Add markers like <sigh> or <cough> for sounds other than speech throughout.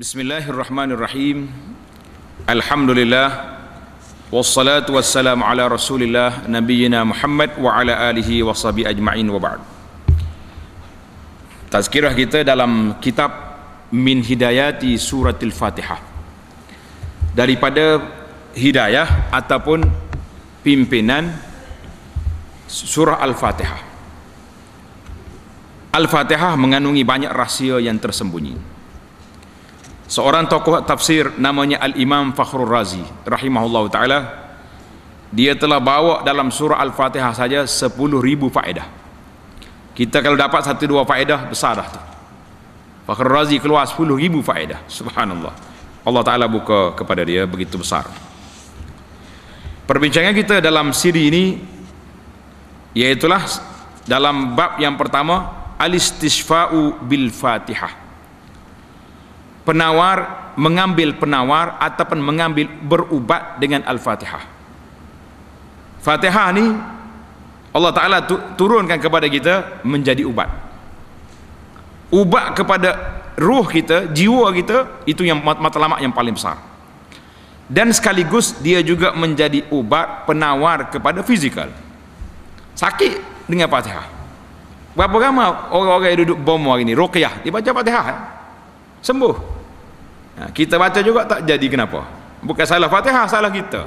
Bismillahirrahmanirrahim. Alhamdulillah wassalatu wassalamu ala Rasulillah nabiyyina Muhammad wa ala alihi wa sahbihi ajma'in wa ba'd. Tazkirah kita dalam kitab Min Hidayati Suratul Fatihah. Daripada hidayah ataupun pimpinan surah Al-Fatihah. Al-Fatihah mengandungi banyak rahsia yang tersembunyi. Seorang tokoh tafsir namanya Al-Imam Fakhrul Razi rahimahullah taala dia telah bawa dalam surah Al-Fatihah saja 10,000 faedah. Kita kalau dapat satu dua faedah besar dah tu. Fakhrul Razi keluar 10,000 faedah. Subhanallah. Allah taala buka kepada dia begitu besar. Perbincangan kita dalam siri ini iaitulah dalam bab yang pertama al-istishfa'u bil Fatihah penawar mengambil penawar ataupun mengambil berubat dengan Al-Fatihah. Fatihah ni Allah Taala turunkan kepada kita menjadi ubat. Ubat kepada ruh kita, jiwa kita itu yang matlamat yang paling besar. Dan sekaligus dia juga menjadi ubat penawar kepada fizikal. Sakit dengan Fatihah. Berapa ramai orang-orang yang duduk bom hari ni, ruqyah, dia baca Fatihah. Sembuh. Ha, kita baca juga tak jadi kenapa? Bukan salah fatihah salah kita.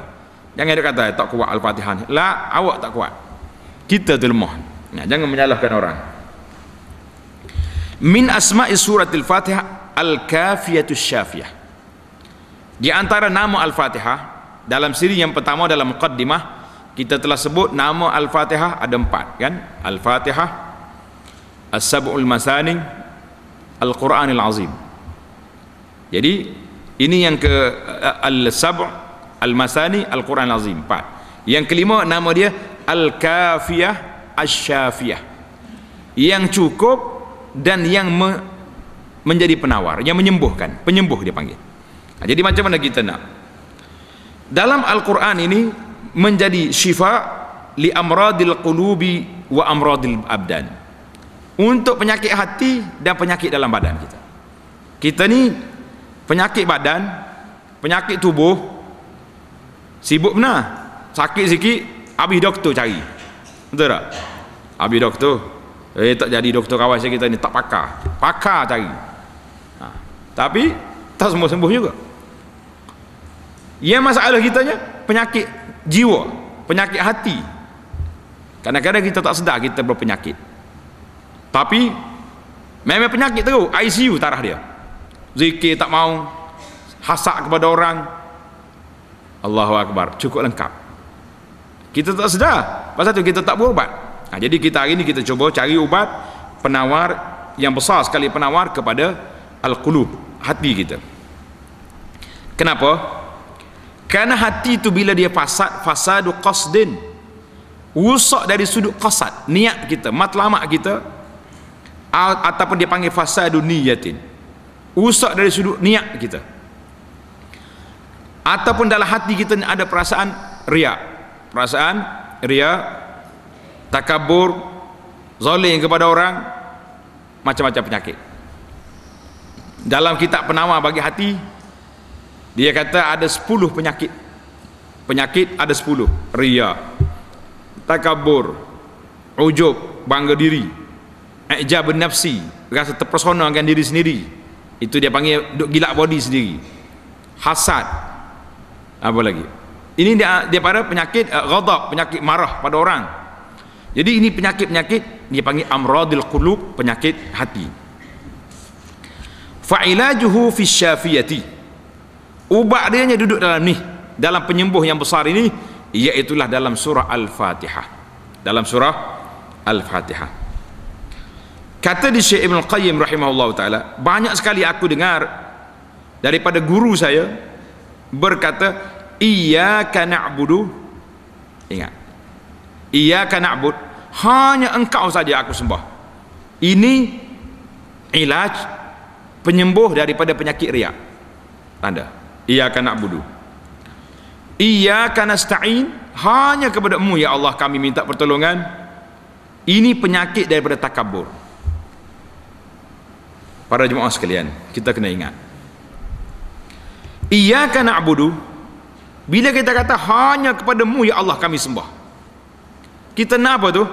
Jangan dia kata tak kuat al-fatihah lah awak tak kuat. Kita tu lemah. Ha, jangan menyalahkan orang. Min asma'i suratil fatihah al-kafiyatus syafiyah. Di antara nama al-fatihah dalam siri yang pertama dalam muqaddimah kita telah sebut nama al-fatihah ada empat kan? Al-fatihah as-sab'ul masani al-quranil azim jadi ini yang ke al-sab' al-masani al-Quran al-azim. Empat. Yang kelima nama dia al-kafiyah asy-syafiyah. Yang cukup dan yang me menjadi penawar, yang menyembuhkan, penyembuh dia panggil. Nah, jadi macam mana kita nak? Dalam Al-Quran ini menjadi syifa li amradil qulubi wa amradil abdan. Untuk penyakit hati dan penyakit dalam badan kita. Kita ni penyakit badan penyakit tubuh sibuk benar sakit sikit habis doktor cari. Betul tak? Habis doktor. Eh tak jadi doktor kawasan kita ni tak pakar. Pakar cari. Ha. tapi tak semua sembuh juga. Yang masalah kitanya penyakit jiwa penyakit hati. Kadang-kadang kita tak sedar kita berpenyakit. Tapi memang penyakit teruk ICU tarah dia zikir tak mau. Hasak kepada orang. Allahu Akbar. Cukup lengkap. Kita tak sedar. Pasal tu kita tak berubat. Nah, jadi kita hari ni kita cuba cari ubat penawar yang besar sekali penawar kepada Al-Qulub hati kita. Kenapa? kerana hati tu bila dia fasad fasadu qasdin. Rusak dari sudut qasad. Niat kita matlamat kita ataupun dia panggil fasadu niyatin rusak dari sudut niat kita. Ataupun dalam hati kita ada perasaan riak perasaan riak takabur zalim kepada orang macam-macam penyakit. Dalam kitab penawar bagi hati dia kata ada 10 penyakit. Penyakit ada 10 riak takabur ujub bangga diri ijab nafsi rasa terpesona dengan diri sendiri itu dia panggil duk gila body sendiri. Hasad. Apa lagi? Ini dia dia pada penyakit uh, ghadab penyakit marah pada orang. Jadi ini penyakit-penyakit dia panggil amradil qulub penyakit hati. Fa'ilajuhu fi syafiyati. Ubat dia duduk dalam ni dalam penyembuh yang besar ini iaitulah dalam surah al-fatihah. Dalam surah al-fatihah Kata di Syekh Ibn Qayyim rahimahullah ta'ala Banyak sekali aku dengar Daripada guru saya Berkata Iyaka na'budu Ingat. Iyaka na'bud. Hanya engkau saja aku sembah. Ini Ilaj Penyembuh daripada penyakit riak. Tanda. Iyaka na'budu. Iyaka nasta'in. Hanya kepada mu ya Allah kami minta pertolongan. Ini penyakit daripada takabur para jemaah sekalian kita kena ingat. Iyyaka na'budu. Bila kita kata hanya kepadamu ya Allah kami sembah. Kita nak apa tu?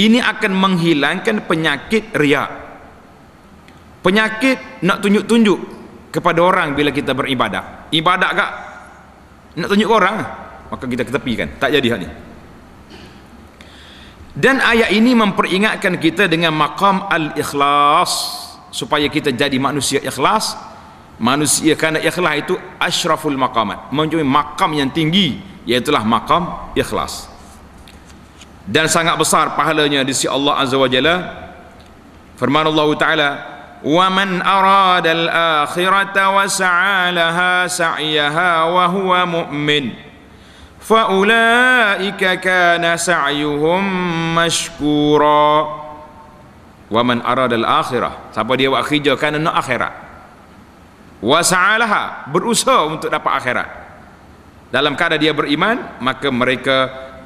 Ini akan menghilangkan penyakit riak penyakit nak tunjuk-tunjuk kepada orang bila kita beribadah. Ibadat kak? Nak tunjuk orang? Maka kita ketepikan. Tak jadi hal ni. Dan ayat ini memperingatkan kita dengan maqam al-ikhlas supaya kita jadi manusia ikhlas. Manusia kerana ikhlas itu ashraful maqamat menjadi makam yang tinggi iaitulah makam ikhlas. Dan sangat besar pahalanya di sisi Allah Azza wa Jalla. Firman Allah Ta'ala wa man arada al-akhirata wa sa'a laha sa'yaha wa huwa mu'min fa ulaika kana sa'yuhum mashkura waman aradal akhirah siapa dia buat kerja kerana nak akhirat. Wa sa'alaha berusaha untuk dapat akhirat. Dalam keadaan dia beriman maka mereka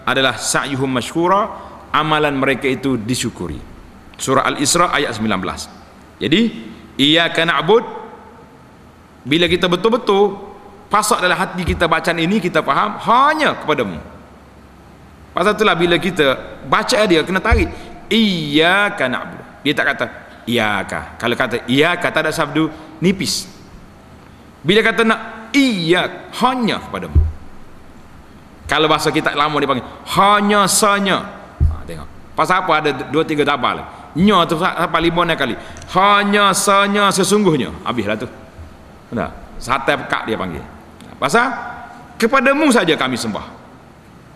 adalah sa'yuhum masykura amalan mereka itu disyukuri. Surah al-isra ayat 19 jadi iyyaka na'bud. Bila kita betul-betul pasak dalam hati kita bacaan ini kita faham hanya kepadamu. Pasal itulah bila kita baca dia kena tarik. Iyyaka na'bud dia tak kata iyyaka. Kalau kata iyyaka tak ada sabdu nipis. Bila kata nak iya hanya kepadamu. Kalau bahasa kita lama dia panggil hanya sanya. Ha, tengok. Pasal apa ada dua tiga tabal? Nya tu apa lima kali. Hanya sanya sesungguhnya. Habislah tu. Nah, sate pekak dia panggil. Pasal kepadamu saja kami sembah.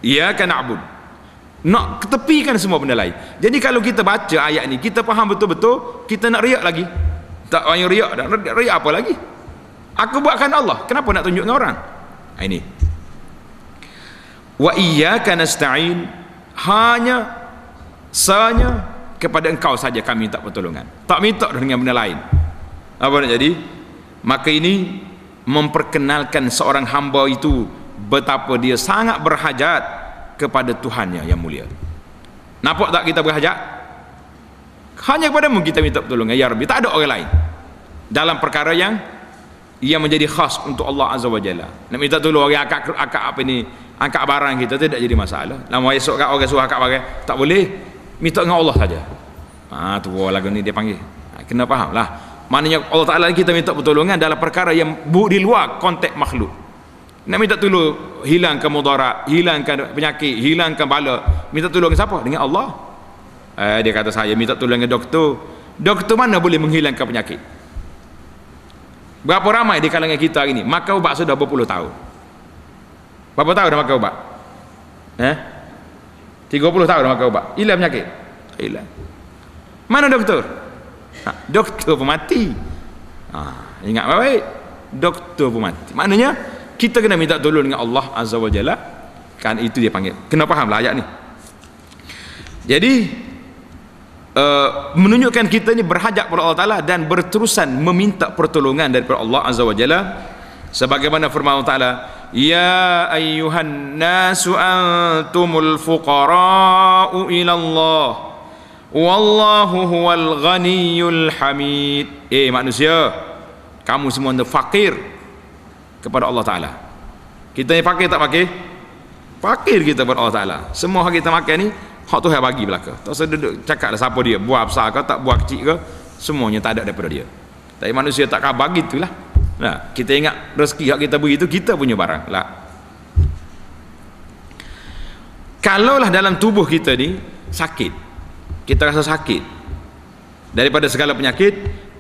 Ya kan abud nak ketepikan semua benda lain. Jadi kalau kita baca ayat ni kita faham betul-betul kita nak riak lagi. Tak payah riak dan riak apa lagi? Aku buatkan Allah. Kenapa nak tunjuk dengan orang? Ha, ini. Wa iyyaka nasta'in. Hanya sanya kepada engkau saja kami minta pertolongan. Tak minta dengan benda lain. Apa nak jadi? Maka ini memperkenalkan seorang hamba itu betapa dia sangat berhajat kepada Tuhannya yang mulia. Nampak tak kita berhajat? Hanya kepada mu kita minta pertolongan ya Rabbi tak ada orang lain. Dalam perkara yang ia menjadi khas untuk Allah Azza wa Jalla. Nak minta tolong orang akak, akak apa ni angkat barang kita tidak jadi masalah. Lama esok kat orang suruh akak barang tak boleh. Minta dengan Allah saja. Ha, tu lagu ni dia panggil. Ha, kena faham lah. Maknanya Allah Ta'ala kita minta pertolongan dalam perkara yang di luar konteks makhluk nak minta tolong hilangkan mudarat hilangkan penyakit hilangkan bala. Minta tolong siapa? Dengan Allah. Eh, dia kata saya minta tolong dengan doktor. Doktor mana boleh menghilangkan penyakit? Berapa ramai di kalangan kita hari ini makan ubat sudah berpuluh tahun. Berapa tahun dah makan ubat? Eh? 30 tahun dah makan ubat. Hilang penyakit? Hilang. Mana doktor? Ha, doktor pun mati. Ha, ingat baik doktor pun mati. Maknanya kita kena minta tolong dengan Allah Azza wa Jalla. Kan itu dia panggil. Kena faham lah ayat ni. Jadi uh, menunjukkan kita ni berhajat kepada Allah Ta'ala dan berterusan meminta pertolongan daripada Allah Azza wa Jalla. Sebagaimana firman Allah Ta'ala Ya ayyuhan nasu antumul fuqara'u ila Allah Wallahu huwal ghaniyul hamid. Eh manusia, kamu semua anda fakir kepada Allah Taala. Kita ni fakir tak fakir? Fakir kita kepada Allah Taala. Semua hak kita makan ni hak Tuhan bagi belaka. Tak usah duduk cakap dah siapa dia, buah besar ke tak buah kecil ke, semuanya tak ada daripada dia. Tapi manusia tak khabar gitulah. Nah, kita ingat rezeki hak kita beri itu kita punya barang lah. Kalaulah dalam tubuh kita ni sakit, kita rasa sakit daripada segala penyakit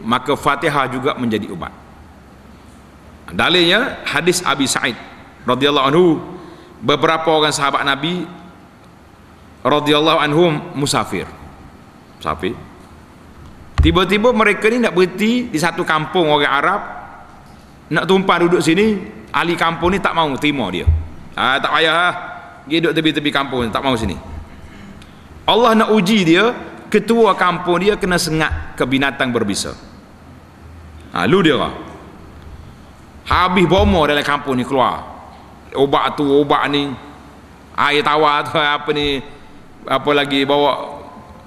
maka Fatihah juga menjadi ubat dalilnya hadis Abi Sa'id radhiyallahu anhu beberapa orang sahabat Nabi radhiyallahu anhum musafir. Musafir. Tiba-tiba mereka ni nak berhenti di satu kampung orang Arab nak tumpah duduk sini ahli kampung ni tak mau terima dia. Ah, tak payah lah. Dia duduk tepi-tepi kampung tak mau sini. Allah nak uji dia ketua kampung dia kena sengat ke binatang berbisa. Ha, lu dia lah. Habis bomo dalam kampung ni keluar ubat tu ubat ni. Air tawar tu <laughs> apa ni apa lagi bawa.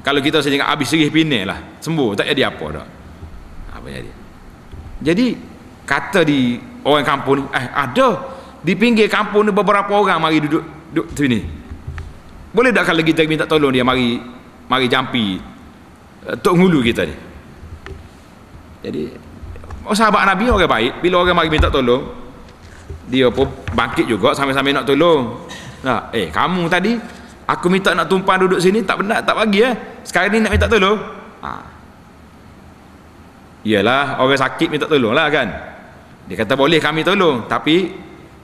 Kalau kita saja habis serih pinai lah. Sembuh tak jadi apa dah. Apa jadi? Jadi kata di orang kampung ni eh ada. Di pinggir kampung ni beberapa orang mari duduk duduk sini. Boleh tak kalau kita minta tolong dia mari mari jampi uh, tok ngulu kita ni? Jadi oh, sahabat Nabi orang baik. Bila orang mari minta tolong dia pun bangkit juga sambil-sambil nak tolong nah, eh kamu tadi aku minta nak tumpang duduk sini tak benar tak bagi eh sekarang ni nak minta tolong ha. Iyalah orang sakit minta tolong lah kan. Dia kata boleh kami tolong tapi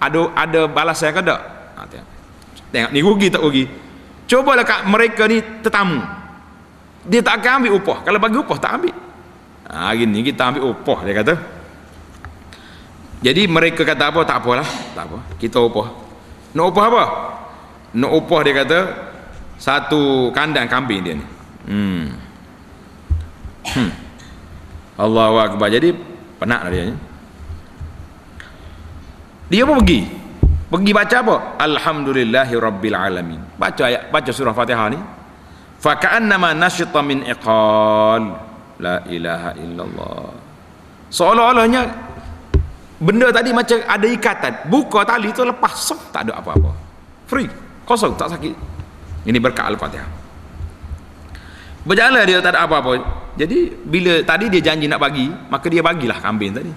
ada ada balasan ke tak? Ha, tengok. tengok ni rugi tak rugi. Cubalah kat mereka ni tetamu. Dia tak akan ambil upah. Kalau bagi upah tak ambil. Ha, hari ni kita ambil upah dia kata. Jadi mereka kata apa? Tak apalah. Tak apa. Kita upah. Nak upah apa? Nak upah dia kata satu kandang kambing dia ni. Hmm. Hmm. Allahu Akbar jadi penat lah dia dia pun pergi pergi baca apa Alhamdulillahi Rabbil Alamin baca ayat baca surah Fatihah ni faka'annama nasyita min iqal la ilaha illallah seolah-olahnya benda tadi macam ada ikatan. Buka tali tu lepas sok tak ada apa-apa. Free. Kosong tak sakit. Ini berkat Al-Fatihah. Berjalan dia tak ada apa-apa. Jadi bila tadi dia janji nak bagi maka dia bagilah kambing tadi.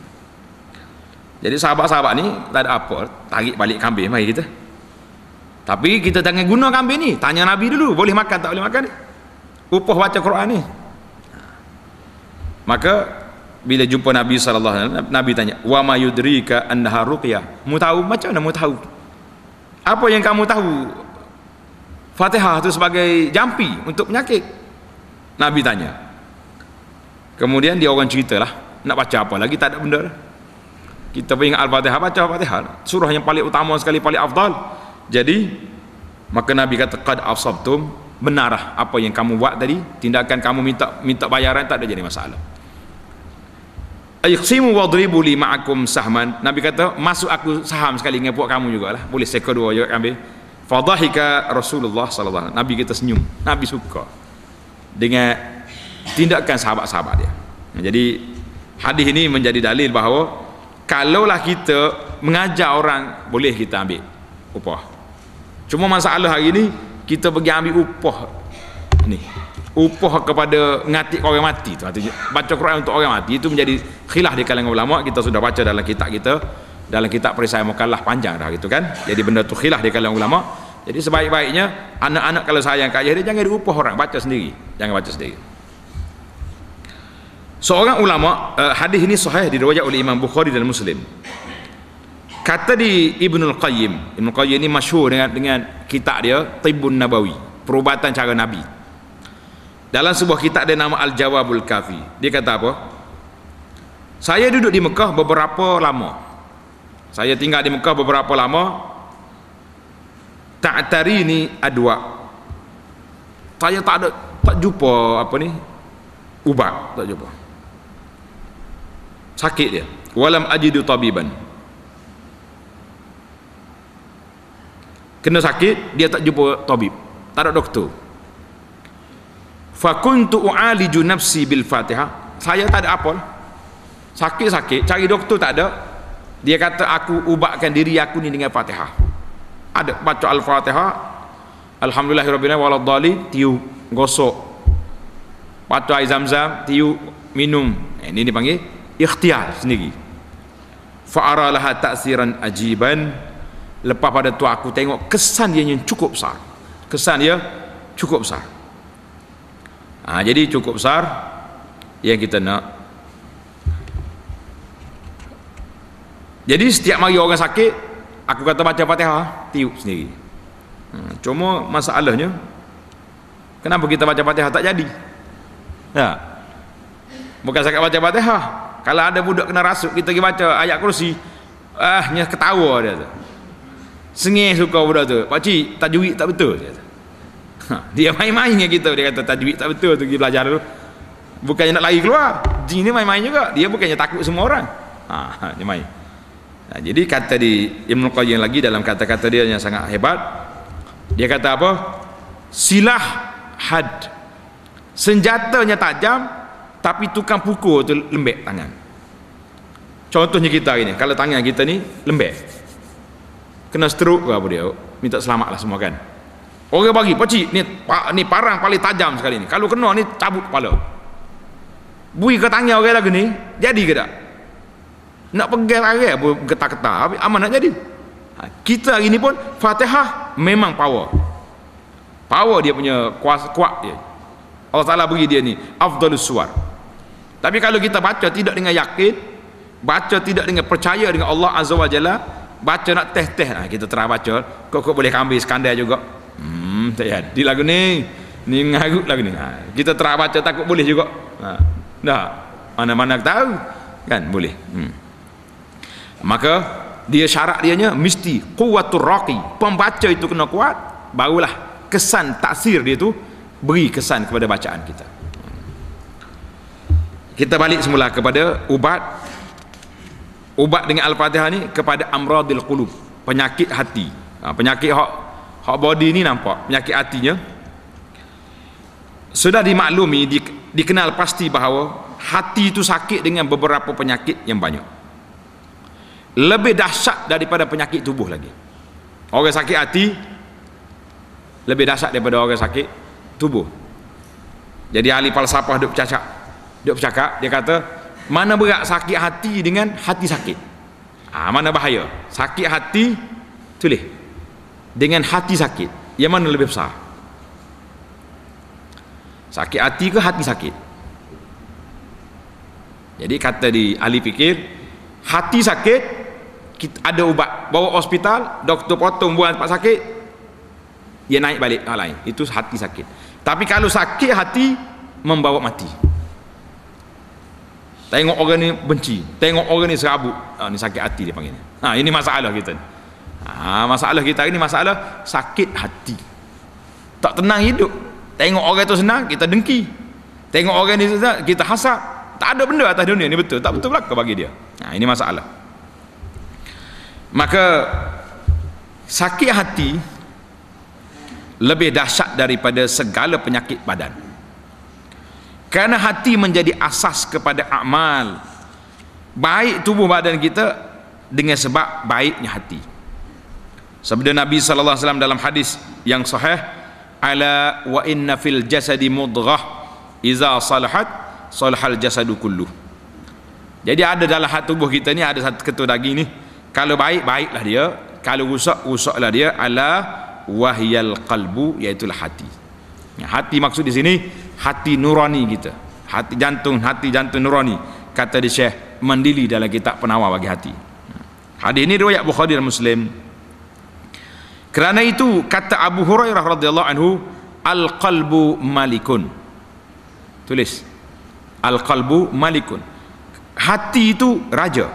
Jadi sahabat-sahabat ni tak ada apa. Tarik balik kambing mari kita. Tapi kita jangan guna kambing ni. Tanya Nabi dulu boleh makan tak boleh makan ni? Upah baca Quran ni. Maka bila jumpa Nabi SAW Nabi tanya wa ma yudrika annaha ruqyah? Mu tahu. Macam mana mu tahu? Apa yang kamu tahu? Fatihah itu sebagai jampi untuk penyakit. Nabi tanya. Kemudian dia orang cerita lah nak baca apa lagi? Tak ada benda kita ingat Al-Fatihah baca Al-Fatihah. Surah yang paling utama sekali paling afdal. Jadi maka Nabi kata qad asabtum benarah apa yang kamu buat tadi. Tindakan kamu minta minta bayaran tak ada jadi masalah ayqsimu wadribu li ma'akum sahman. Nabi kata masuk aku saham sekali dengan buat kamu jugalah. Boleh seka dua juga ambil fadhahika Rasulullah sallallahu alaihi wasallam. Nabi kita senyum. Nabi suka dengan tindakan sahabat-sahabat dia. Jadi hadis ini menjadi dalil bahawa kalaulah kita mengajar orang boleh kita ambil upah. Cuma masalah hari ini kita pergi ambil upah ni upah kepada ngatik orang mati tu. Artinya baca Quran untuk orang mati itu menjadi khilaf di kalangan ulama. Kita sudah baca dalam kitab kita dalam kitab perisai mukallaf panjang dah gitu kan. Jadi benda tu khilaf di kalangan ulama. Jadi sebaik-baiknya anak-anak kalau sayang kat dia jangan diupah orang. Baca sendiri. Jangan baca sendiri. Seorang ulama uh, hadis ini sahih diriwayat oleh Imam Bukhari dan Muslim. Kata di Ibnul Qayyim Ibnul Qayyim ini masyhur dengan dengan kitab dia Tibbun Nabawi perubatan cara Nabi dalam sebuah kitab dia nama Al-Jawabul Kafi. Dia kata apa? Saya duduk di Mekah beberapa lama. Saya tinggal di Mekah beberapa lama. Ta'tari ni adwa. Saya tak ada tak jumpa apa ni ubat tak jumpa. Sakit dia. Walam ajidu tabiban. Kena sakit dia tak jumpa tabib. Tak ada doktor fakuntu u'aliju nafsi bil fatihah saya tak ada apa sakit-sakit cari doktor tak ada. Dia kata aku ubatkan diri aku ni dengan fatihah ada baca al-fatihah alhamdulillahirabbil alamin tiu gosok. Baca air zam-zam tiu minum. Eh, ini dipanggil ikhtiar sendiri. Fa'ara laha ta'siran ajiban. Lepas pada tu aku tengok kesan dia yang cukup besar. Kesan dia cukup besar ha, jadi cukup besar yang kita nak. Jadi setiap mari orang sakit aku kata baca fatihah tiup sendiri. Ha, cuma masalahnya kenapa kita baca fatihah tak jadi? Ya bukan sakit baca fatihah. Kalau ada budak kena rasuk kita pergi baca ayat kursi ah ketawa dia tu. Sengih suka budak tu. Pak cik tajwid tak betul dia ha, dia main-main dengan kita. Dia kata tajwid tak betul tu pergi belajar tu bukannya nak lari keluar jin ni main-main juga. Dia bukannya takut semua orang. Ha, dia main. Ha, jadi kata di Ibn Qayyim lagi dalam kata-kata dia yang sangat hebat. Dia kata apa? Silah had. Senjatanya tajam tapi tukang pukul tu lembek tangan. Contohnya kita ini kalau tangan kita ni lembek. Kena stroke ke apa dia minta selamat lah semua kan orang bagi pacik ni, ni parang paling tajam sekali ni. Kalau kena ni cabut kepala. Bui ke tangan orang lagi ni jadi ke tak? Nak pegang apa getah-getah aman nak jadi. Ha, kita hari ni pun fatihah memang power. Power dia punya kuasa kuat dia. Allah Ta'ala beri dia ni afdalus suar tapi kalau kita baca tidak dengan yakin baca tidak dengan percaya dengan Allah Azza wa Jalla baca nak teh-teh. Nah, kita terang baca kok boleh ambil skandal juga hmm tak ya di lagu ni ni ngagut lagu ni. Ha, kita terang baca takut boleh juga. Ha, dah. Mana-mana tahu. Kan? Boleh. Hmm. Maka dia syarat dianya mesti kuwatur raqi. Pembaca itu kena kuat barulah kesan taksir dia tu beri kesan kepada bacaan kita. Kita balik semula kepada ubat. Ubat dengan al-fatihah ni kepada amradil qulub penyakit hati. Ha, penyakit hak hak body ni nampak penyakit hatinya. Sudah dimaklumi di, dikenal pasti bahawa hati itu sakit dengan beberapa penyakit yang banyak. Lebih dahsyat daripada penyakit tubuh lagi. Orang sakit hati lebih dahsyat daripada orang sakit tubuh. Jadi ahli falsafah duk bercakap duk bercakap dia kata mana berat sakit hati dengan hati sakit? Ha, mana bahaya? Sakit hati tulis dengan hati sakit yang mana lebih besar? Sakit hati ke hati sakit? Jadi kata di ahli fikir hati sakit kita ada ubat bawa hospital doktor potong buang tempat sakit dia naik balik hal lain. Itu hati sakit. Tapi kalau sakit hati membawa mati. Tengok orang ni benci tengok orang ni serabut. Ha, ni sakit hati dia panggil ha, ini masalah kita ha, masalah kita ini masalah sakit hati. Tak tenang hidup. Tengok orang tu senang kita dengki. Tengok orang ni senang kita hasap. Tak ada benda atas dunia ni betul? Tak betul belaka bagi dia. Ha, ini masalah. Maka sakit hati lebih dahsyat daripada segala penyakit badan. Kerana hati menjadi asas kepada amal. Baik tubuh badan kita dengan sebab baiknya hati sabda Nabi sallallahu alaihi wasallam dalam hadis yang sahih ala wa inna fil jasadi mudghah iza salahat salahal jasadu kullu jadi ada dalam hati tubuh kita ni ada satu ketul daging ni kalau baik baiklah dia. Kalau rusak rusaklah dia. Ala wahyal qalbu iaitu hati. Hati maksud di sini hati nurani kita. Hati jantung hati jantung nurani. Kata di Syekh Mandili dalam kitab penawar bagi hati. Hadis ini riwayat Bukhari dan Muslim kerana itu kata Abu Hurairah radhiyallahu anhu al qalbu malikun. Tulis. Al qalbu malikun. Hati itu raja.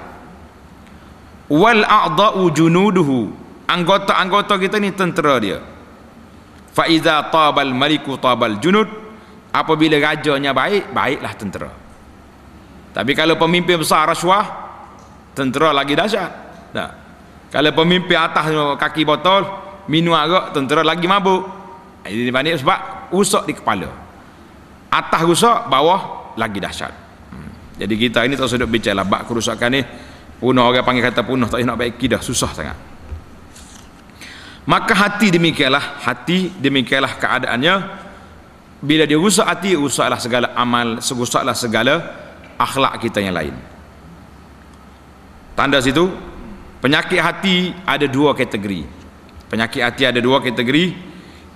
Wal a'dha'u junuduhu. Anggota-anggota kita ni tentera dia. Fa iza tabal maliku tabal junud. Apabila rajanya baik baiklah tentera. Tapi kalau pemimpin besar rasuah tentera lagi dahsyat. Tak kalau pemimpin atas kaki botol minum arak tentera lagi mabuk. Ini dibanding sebab usok di kepala. Atas rusak bawah lagi dahsyat. Hmm. jadi kita ini tak sedap bicara bab kerusakan ni punah orang panggil kata punah tak nak baik kidah. Susah sangat. Maka hati demikianlah hati demikianlah keadaannya. Bila dia rusak hati rusaklah segala amal rusaklah segala akhlak kita yang lain. Tanda situ penyakit hati ada dua kategori penyakit hati ada dua kategori.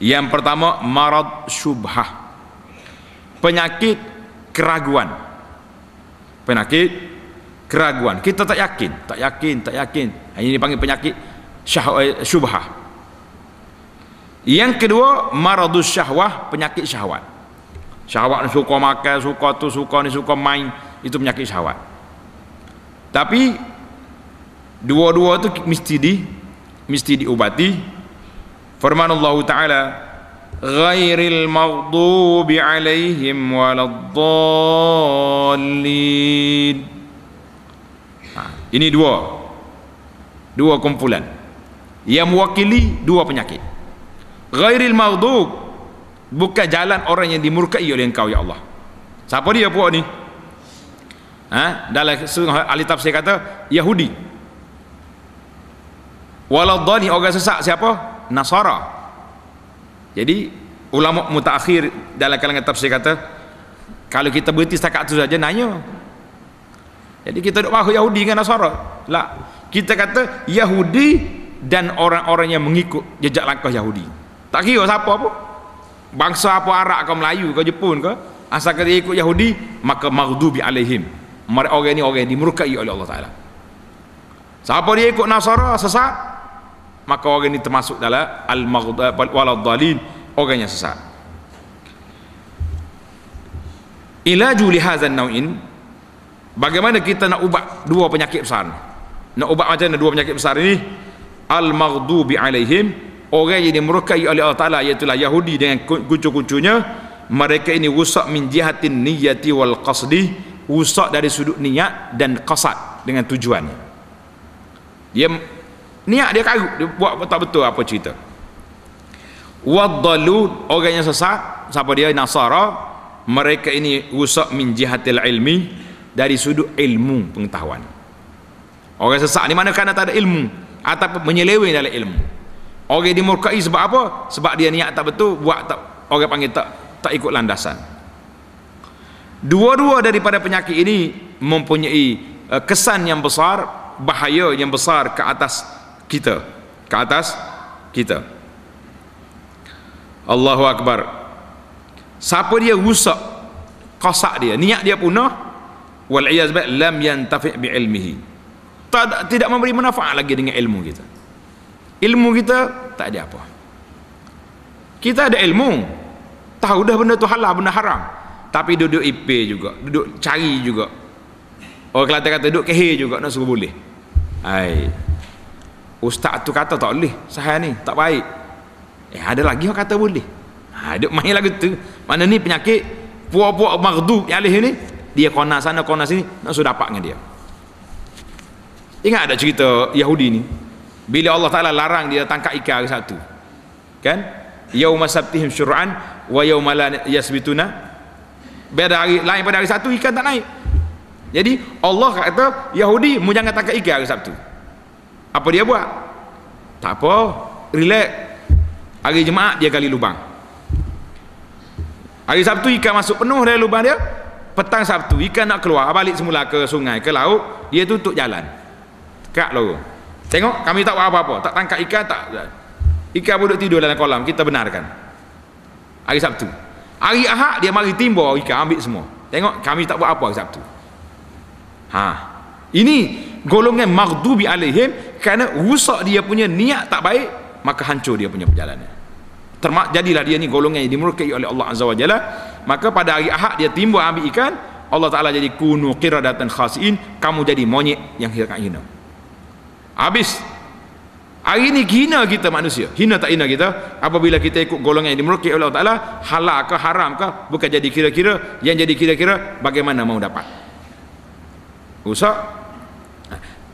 Yang pertama marad syubhah. Penyakit keraguan. Penyakit keraguan. Kita tak yakin tak yakin tak yakin. Ini dipanggil penyakit syah, syubhah. Yang kedua maradus syahwah penyakit syahwat. Syahwat ni suka makan suka tu suka ni suka main itu penyakit syahwat. Tapi dua-dua tu mesti di mesti diubati. Firman Allah taala ghairil maghdubi alaihim waladdallin. Ini dua. Dua kumpulan. Yang mewakili dua penyakit. Ghairil maghdub bukan jalan orang yang dimurkai oleh engkau ya Allah. Siapa dia puak ni? Ha? dalam ahli tafsir kata Yahudi waladdani orang sesat siapa? Nasara. Jadi ulama mutakhir dalam kalangan tafsir kata kalau kita berhenti setakat itu saja nanya. Jadi kita duk bahu Yahudi dengan Nasara. Lah kita kata Yahudi dan orang-orang yang mengikut jejak langkah Yahudi. Tak kira siapa apa bangsa apa Arab ke Melayu ke Jepun ke asal dia ikut Yahudi maka maghdubi alaihim. Orang ini orang yang dimurkai oleh Allah Ta'ala. Siapa dia ikut Nasara sesat maka orang ini termasuk dalam al-waladzalin orang yang sesat. Ilaju lihazan naw'in bagaimana kita nak ubat dua penyakit besar nak ubat macam mana dua penyakit besar ini? Al-maghdubi alaihim. Orang yang dimurkai oleh Allah Ta'ala iaitu Yahudi dengan kucu-kucunya mereka ini rusak min jihatin niyati wal qasdi. Rusak dari sudut niat dan qasad dengan tujuannya. Dia niat dia karut dia buat tak betul apa cerita. Waddalu orang yang sesat siapa dia? Nasara. Mereka ini rusak min jihatil ilmi dari sudut ilmu pengetahuan. Orang sesat ni mana kerana tak ada ilmu ataupun menyeleweng dalam ilmu. Orang dimurkai sebab apa? Sebab dia niat tak betul buat tak orang panggil tak tak ikut landasan. Dua-dua daripada penyakit ini mempunyai uh, kesan yang besar bahaya yang besar ke atas kita. Ke atas kita. Allahu Akbar. Siapa dia rusak kosak dia niat dia punah wal iyaz lam yantafi' bi ilmihi tak, tidak memberi manfaat lagi dengan ilmu kita. Ilmu kita tak ada apa. Kita ada ilmu. Tahu dah benda tu halal benda haram. Tapi duduk IP juga duduk cari juga. Orang Kelantan kata duduk kehir juga nak suruh boleh. Hai ustaz tu kata tak boleh saya ni tak baik. Eh ada lagi orang kata boleh. Ha, duk main lagu tu. Mana ni penyakit? Puak-puak maghdub yang alih ni. Dia kona sana kona sini. Nak sudah dapat dengan dia. Ingat ada cerita Yahudi ni? Bila Allah Ta'ala larang dia tangkap ikan hari satu. Kan? Yauma sabtihim syur'an wa yauma la yasbituna. Beda hari lain pada hari satu ikan tak naik. Jadi Allah kata Yahudi mu jangan tangkap ikan hari Sabtu apa dia buat? Tak apa. Relax. Hari Jumaat dia gali lubang. Hari Sabtu ikan masuk penuh dari lubang dia. Petang Sabtu ikan nak keluar balik semula ke sungai ke laut dia tutup jalan. Kak lorong. Tengok kami tak buat apa-apa. Tak tangkap ikan tak ikan duduk tidur dalam kolam kita benarkan. Hari Sabtu. Hari Ahad dia mari timbul ikan ambil semua. Tengok kami tak buat apa hari Sabtu. Ha. Ini golongan maghdubi alaihim kerana rusak dia punya niat tak baik maka hancur dia punya perjalanan termak jadilah dia ni golongan yang dimurkai oleh Allah Azza wa Jalla. Maka pada hari Ahad dia timbul ambil ikan Allah Taala jadi kunu qiradatan khasiin. Kamu jadi monyet yang hina hina. Habis. Hari ni hina kita manusia. Hina tak hina kita? Apabila kita ikut golongan yang dimurkai oleh Allah Taala halal ke haram ke bukan jadi kira-kira. Yang jadi kira-kira bagaimana mau dapat? Rusak.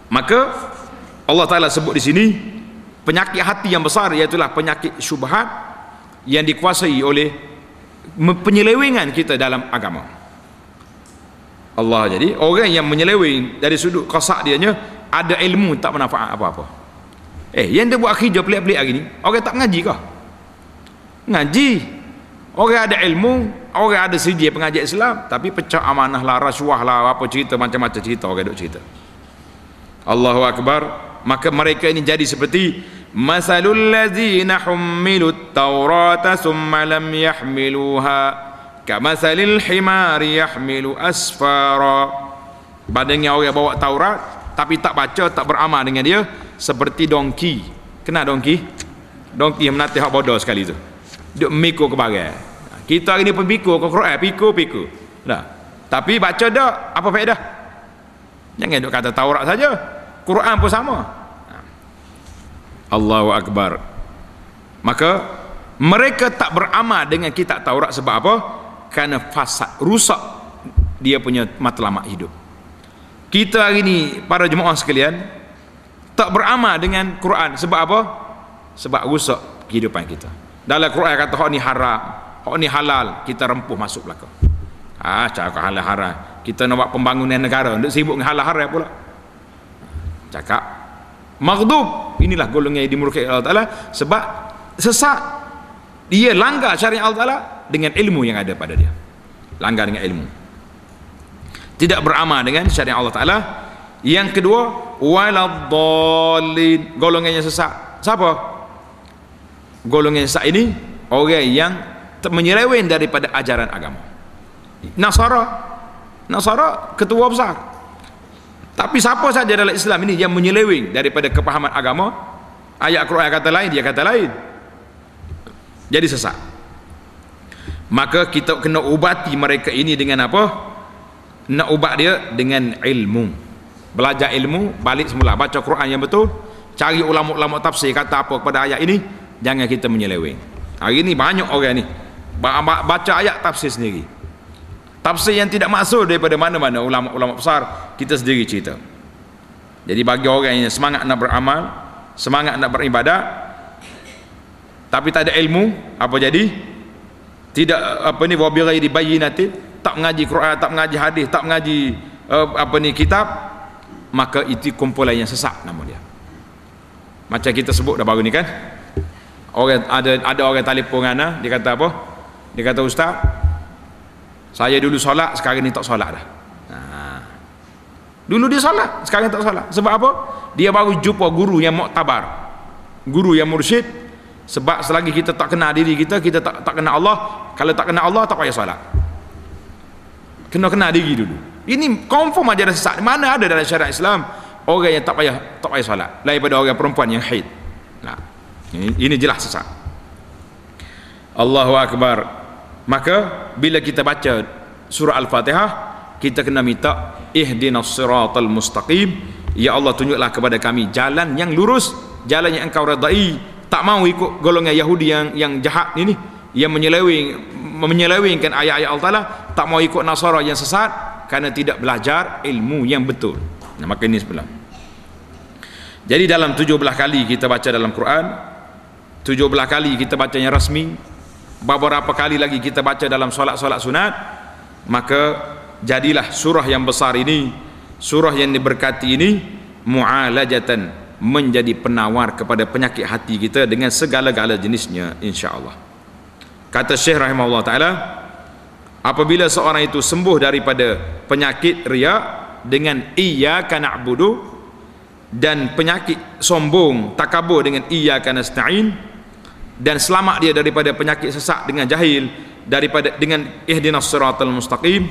Maka Allah Taala sebut di sini penyakit hati yang besar iaitu penyakit syubhat yang dikuasai oleh penyelewengan kita dalam agama. Allah jadi orang yang menyeleweng dari sudut kosak dia nya ada ilmu tak bermanfaat apa-apa. Eh yang dia buat kerja pelik-pelik hari ni orang tak ngaji kah? Ngaji. Orang ada ilmu orang ada sedia pengajian Islam tapi pecah amanah lah rasuah lah apa cerita macam-macam cerita orang duk cerita. Allahu Akbar maka mereka ini jadi seperti masalul ladzina humilut tawrata summa lam yahmiluha kamasalil himar yahmilu asfara. Badan yang orang bawa Taurat tapi tak baca tak beramal dengan dia seperti donki kena donki donki yang menatih hak bodoh sekali tu. Duk miko ke barang kita hari ni pun piku, ke Quran piko piko dah. Tapi baca dak apa faedah? Jangan duk kata Taurat saja. Quran pun sama. Allahu Akbar. Maka mereka tak beramal dengan kitab Taurat sebab apa? kerana fasad, rusak dia punya matlamat hidup. Kita hari ni para jemaah sekalian tak beramal dengan Quran sebab apa? sebab rusak kehidupan kita. Dalam Quran kata hak ni haram hak ni halal. Kita rempuh masuk belakang. Ah cakap halal haram kita nak buat pembangunan negara untuk sibuk dengan halal haram pula cakap. Maghdub. Inilah golongan yang dimurkai Allah Taala. Sebab sesat dia langgar syariat Allah Taala dengan ilmu yang ada pada dia. Langgar dengan ilmu. Tidak beramal dengan syariat Allah Taala. Yang kedua waladdallin golongan yang sesat siapa? Golongan yang sesat ini orang yang menyeleweng daripada ajaran agama. Nasara. Nasara ketua besar tapi siapa saja dalam Islam ini yang menyeleweng daripada kepahaman agama ayat Quran kata lain dia kata lain. Jadi sesat maka kita kena ubati mereka ini dengan apa? Nak ubat dia dengan ilmu. Belajar ilmu balik semula. Baca Quran yang betul cari ulama-ulama tafsir kata apa kepada ayat ini jangan kita menyeleweng. Hari ini banyak orang ni. Baca ayat tafsir sendiri tafsir yang tidak masuk daripada mana-mana ulama-ulama besar kita sendiri cerita. Jadi bagi orang yang semangat nak beramal semangat nak beribadat tapi tak ada ilmu apa jadi? Tidak apa ni wa bighairi bayyinatin tak mengaji Quran tak mengaji hadis tak mengaji uh, apa ni kitab maka itu kumpulan yang sesat nama dia. Macam kita sebut dah baru ni kan? Orang ada ada orang telefon ana dia kata apa? Dia kata ustaz saya dulu solat sekarang ni tak solat dah. Ha. dulu dia solat sekarang tak solat. Sebab apa? Dia baru jumpa guru yang muktabar. Guru yang mursyid. Sebab selagi kita tak kenal diri kita kita tak tak kenal Allah kalau tak kenal Allah tak payah solat. Kena kenal diri dulu. Ini confirm ajaran sesat. Mana ada dalam syariat Islam orang yang tak payah tak payah solat daripada orang perempuan yang haid. Nah ini, ini jelas sesat. Allahu akbar maka bila kita baca surah al-fatihah kita kena minta ihdinas siratal mustaqim. Ya Allah tunjuklah kepada kami jalan yang lurus jalan yang engkau redai. Tak mau ikut golongan Yahudi yang yang jahat ini yang menyeleweng menyelewengkan ayat-ayat Allah Taala. Tak mau ikut Nasara yang sesat kerana tidak belajar ilmu yang betul. Nah, maka ini sebelah. Jadi dalam 17 kali kita baca dalam Quran 17 kali kita baca yang rasmi beberapa kali lagi kita baca dalam solat-solat sunat maka jadilah surah yang besar ini surah yang diberkati ini mu'alajatan menjadi penawar kepada penyakit hati kita dengan segala-gala jenisnya insya-Allah. Kata Syekh rahimahullah taala apabila seorang itu sembuh daripada penyakit riya dengan iyyaka na'budu dan penyakit sombong takabur dengan iyyaka nasta'in dan selamat dia daripada penyakit sesak dengan jahil daripada dengan ihdinas siratal mustaqim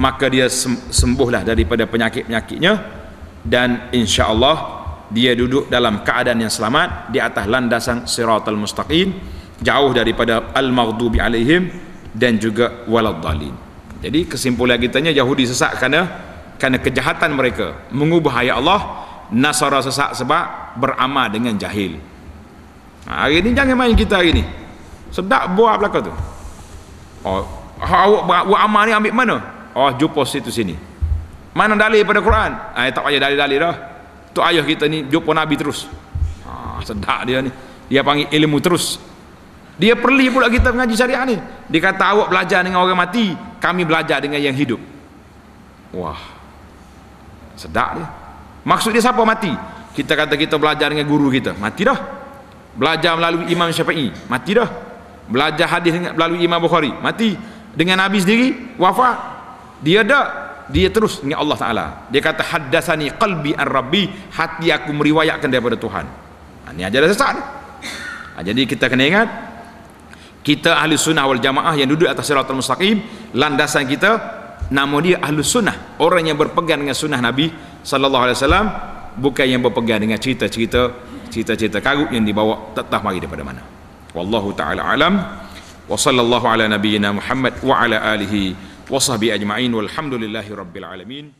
maka dia sembuhlah daripada penyakit-penyakitnya dan insya-Allah dia duduk dalam keadaan yang selamat di atas landasan siratal mustaqim jauh daripada al-maghdubi alaihim dan juga waladdallin. Jadi kesimpulan kitanya Yahudi sesat kerana kerana kejahatan mereka mengubah ayat Allah, Nasara sesat sebab beramal dengan jahil. Ha, hari ni jangan main kita hari ni. Sedap buat belaka tu. Oh, awak buat, buat amal ni ambil mana? Oh, jumpa situ sini. Mana dalil pada Quran? Ah, tak payah dalil-dalil dah. Tu ayah kita ni jumpa Nabi terus. Ha, sedap dia ni. Dia panggil ilmu terus dia perli pula kita mengaji syariah ni dia kata awak belajar dengan orang mati kami belajar dengan yang hidup wah sedap dia maksud dia siapa mati kita kata kita belajar dengan guru kita mati dah belajar melalui imam syafi'i. Mati dah. Belajar hadis melalui imam bukhari. Mati. Dengan nabi sendiri wafat. Dia dah dia terus dengan Allah Ta'ala. Dia kata haddasani qalbi an rabbi. Hati aku meriwayatkan daripada Tuhan. Ha, ini ajaran sesat ha, jadi kita kena ingat kita ahli sunnah wal jamaah yang duduk atas siratul mustaqim landasan kita nama dia ahli sunnah. Orang yang berpegang dengan sunnah Nabi sallallahu alaihi wasallam bukan yang berpegang dengan cerita-cerita cerita-cerita karut yang dibawa tak mari daripada mana. Wallahu taala alam. Wa sallallahu ala nabiyyina Muhammad wa ala alihi wa sahbihi ajma'in. Walhamdulillahi rabbil alamin